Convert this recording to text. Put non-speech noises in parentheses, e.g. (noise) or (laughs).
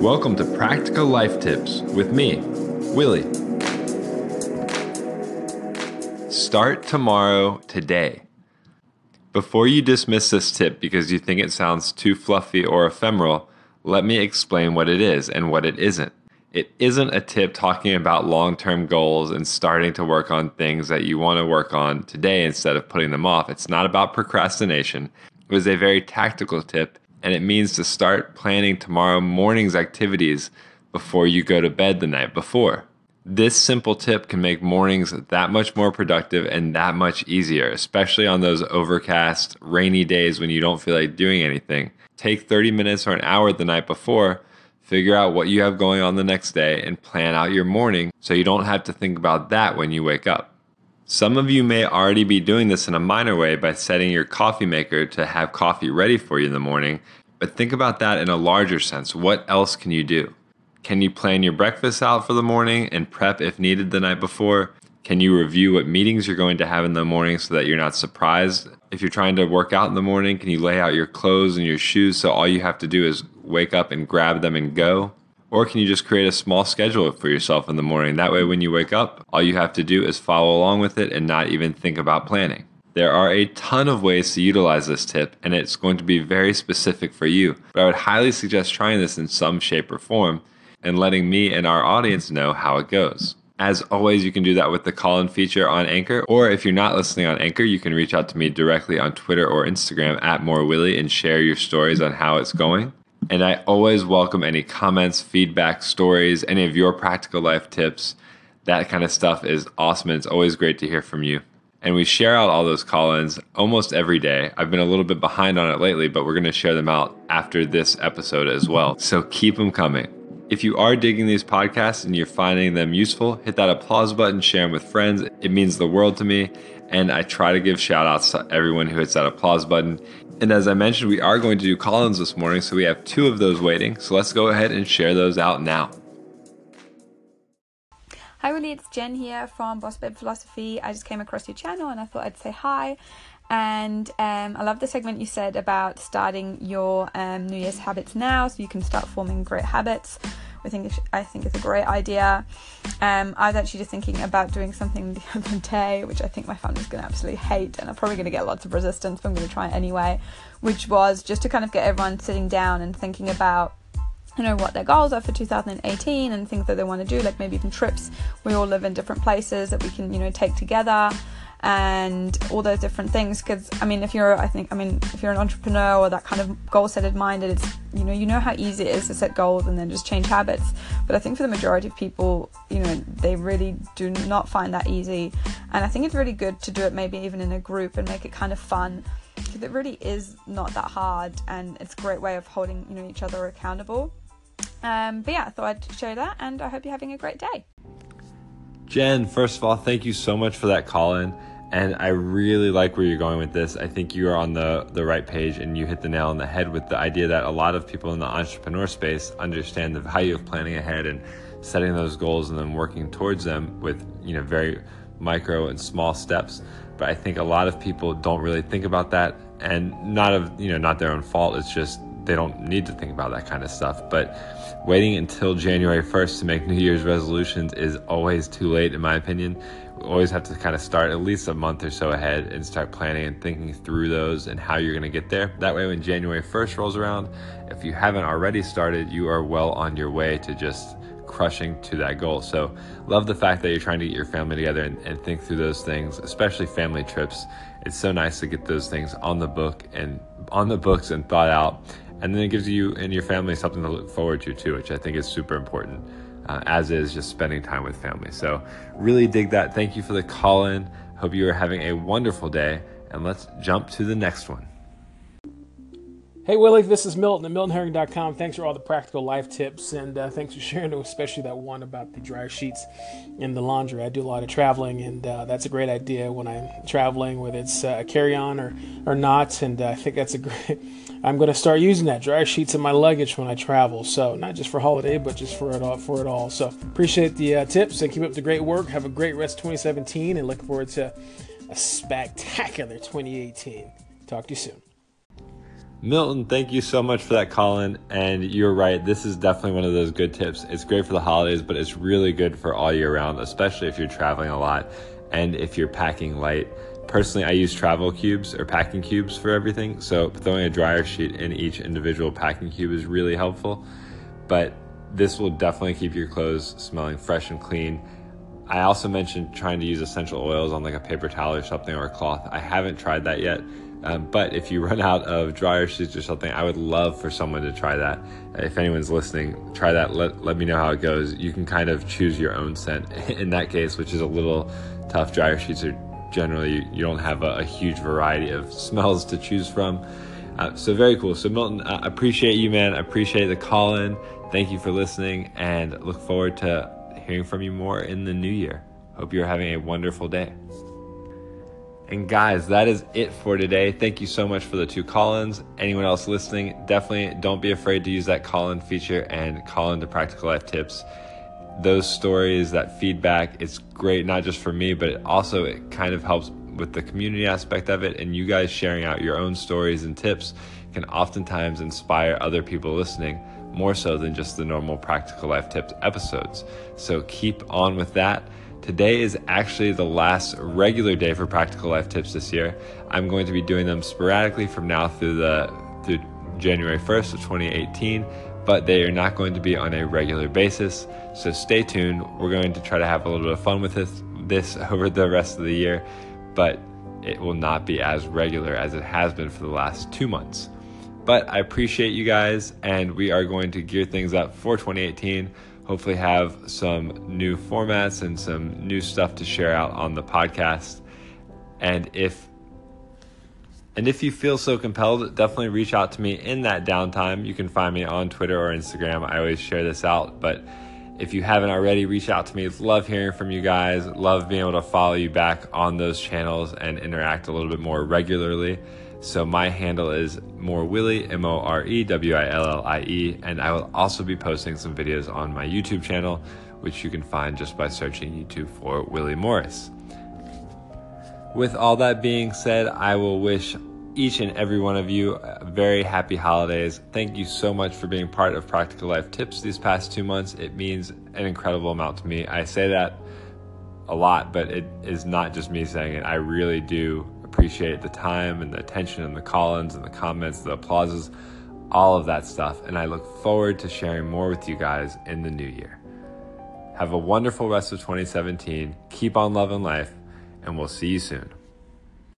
Welcome to Practical Life Tips with me, Willie. Start tomorrow today. Before you dismiss this tip because you think it sounds too fluffy or ephemeral, let me explain what it is and what it isn't. It isn't a tip talking about long term goals and starting to work on things that you want to work on today instead of putting them off. It's not about procrastination. It was a very tactical tip and it means to start planning tomorrow morning's activities before you go to bed the night before. This simple tip can make mornings that much more productive and that much easier, especially on those overcast, rainy days when you don't feel like doing anything. Take 30 minutes or an hour the night before, figure out what you have going on the next day, and plan out your morning so you don't have to think about that when you wake up. Some of you may already be doing this in a minor way by setting your coffee maker to have coffee ready for you in the morning, but think about that in a larger sense. What else can you do? Can you plan your breakfast out for the morning and prep if needed the night before? Can you review what meetings you're going to have in the morning so that you're not surprised? If you're trying to work out in the morning, can you lay out your clothes and your shoes so all you have to do is wake up and grab them and go? Or can you just create a small schedule for yourself in the morning? That way, when you wake up, all you have to do is follow along with it and not even think about planning. There are a ton of ways to utilize this tip, and it's going to be very specific for you. But I would highly suggest trying this in some shape or form and letting me and our audience know how it goes. As always, you can do that with the call in feature on Anchor, or if you're not listening on Anchor, you can reach out to me directly on Twitter or Instagram at MoreWillie and share your stories on how it's going. And I always welcome any comments, feedback, stories, any of your practical life tips. That kind of stuff is awesome. And it's always great to hear from you. And we share out all those call ins almost every day. I've been a little bit behind on it lately, but we're going to share them out after this episode as well. So keep them coming. If you are digging these podcasts and you're finding them useful, hit that applause button, share them with friends. It means the world to me. And I try to give shout outs to everyone who hits that applause button. And as I mentioned, we are going to do call ins this morning, so we have two of those waiting. So let's go ahead and share those out now. Hi Willie, it's Jen here from Boss Babe Philosophy. I just came across your channel and I thought I'd say hi. And um, I love the segment you said about starting your um, New Year's habits now so you can start forming great habits. I think I think it's a great idea. Um, I was actually just thinking about doing something the (laughs) other day, which I think my family's going to absolutely hate, and I'm probably going to get lots of resistance, but I'm going to try it anyway. Which was just to kind of get everyone sitting down and thinking about you know what their goals are for 2018 and things that they want to do like maybe even trips we all live in different places that we can you know take together and all those different things because i mean if you're i think i mean if you're an entrepreneur or that kind of goal setted minded it's you know you know how easy it is to set goals and then just change habits. But i think for the majority of people you know they really do not find that easy. And i think it's really good to do it maybe even in a group and make it kind of fun because it really is not that hard and it's a great way of holding you know each other accountable. Um, but yeah i thought i'd share that and i hope you're having a great day. Jen first of all thank you so much for that call in and I really like where you're going with this. I think you are on the, the right page and you hit the nail on the head with the idea that a lot of people in the entrepreneur space understand the value of planning ahead and setting those goals and then working towards them with, you know, very micro and small steps. But I think a lot of people don't really think about that and not of, you know, not their own fault. It's just they don't need to think about that kind of stuff. But waiting until January 1st to make New Year's resolutions is always too late, in my opinion always have to kind of start at least a month or so ahead and start planning and thinking through those and how you're going to get there. That way, when January 1st rolls around, if you haven't already started, you are well on your way to just crushing to that goal. So, love the fact that you're trying to get your family together and, and think through those things, especially family trips. It's so nice to get those things on the book and on the books and thought out. And then it gives you and your family something to look forward to, too, which I think is super important uh, as is just spending time with family. So, really dig that. Thank you for the call in. Hope you are having a wonderful day, and let's jump to the next one. Hey Willie, this is Milton at MiltonHerring.com. Thanks for all the practical life tips, and uh, thanks for sharing, especially that one about the dryer sheets in the laundry. I do a lot of traveling, and uh, that's a great idea when I'm traveling, whether it's uh, carry-on or or not. And uh, I think that's a great. (laughs) I'm going to start using that dryer sheets in my luggage when I travel. So not just for holiday, but just for it all. For it all. So appreciate the uh, tips and keep up the great work. Have a great rest of 2017, and look forward to a spectacular 2018. Talk to you soon. Milton, thank you so much for that, call in. And you're right, this is definitely one of those good tips. It's great for the holidays, but it's really good for all year round, especially if you're traveling a lot and if you're packing light. Personally, I use travel cubes or packing cubes for everything, so throwing a dryer sheet in each individual packing cube is really helpful. But this will definitely keep your clothes smelling fresh and clean. I also mentioned trying to use essential oils on like a paper towel or something or a cloth. I haven't tried that yet um, but if you run out of dryer sheets or something, I would love for someone to try that. If anyone's listening, try that. Let, let me know how it goes. You can kind of choose your own scent (laughs) in that case, which is a little tough. Dryer sheets are generally, you don't have a, a huge variety of (laughs) smells to choose from. Uh, so very cool. So Milton, I uh, appreciate you, man. I appreciate the call in. Thank you for listening and look forward to hearing from you more in the new year. Hope you're having a wonderful day. And guys, that is it for today. Thank you so much for the two call-ins. Anyone else listening, definitely don't be afraid to use that call-in feature and call into Practical Life Tips. Those stories, that feedback, it's great not just for me, but it also it kind of helps with the community aspect of it. And you guys sharing out your own stories and tips can oftentimes inspire other people listening more so than just the normal Practical Life Tips episodes. So keep on with that. Today is actually the last regular day for Practical Life Tips this year. I'm going to be doing them sporadically from now through the through January 1st of 2018, but they are not going to be on a regular basis. So stay tuned. We're going to try to have a little bit of fun with this this (laughs) over the rest of the year, but it will not be as regular as it has been for the last 2 months. But I appreciate you guys and we are going to gear things up for 2018 hopefully have some new formats and some new stuff to share out on the podcast. And if and if you feel so compelled, definitely reach out to me in that downtime. You can find me on Twitter or Instagram. I always share this out, but if you haven't already, reach out to me. Love hearing from you guys. Love being able to follow you back on those channels and interact a little bit more regularly. So my handle is More Willie, M O R E W I L L I E, and I will also be posting some videos on my YouTube channel, which you can find just by searching YouTube for Willie Morris. With all that being said, I will wish each and every one of you uh, very happy holidays. Thank you so much for being part of Practical Life Tips these past two months. It means an incredible amount to me. I say that a lot, but it is not just me saying it. I really do appreciate the time and the attention and the call-ins and the comments, the applauses, all of that stuff. And I look forward to sharing more with you guys in the new year. Have a wonderful rest of 2017. Keep on loving life, and we'll see you soon.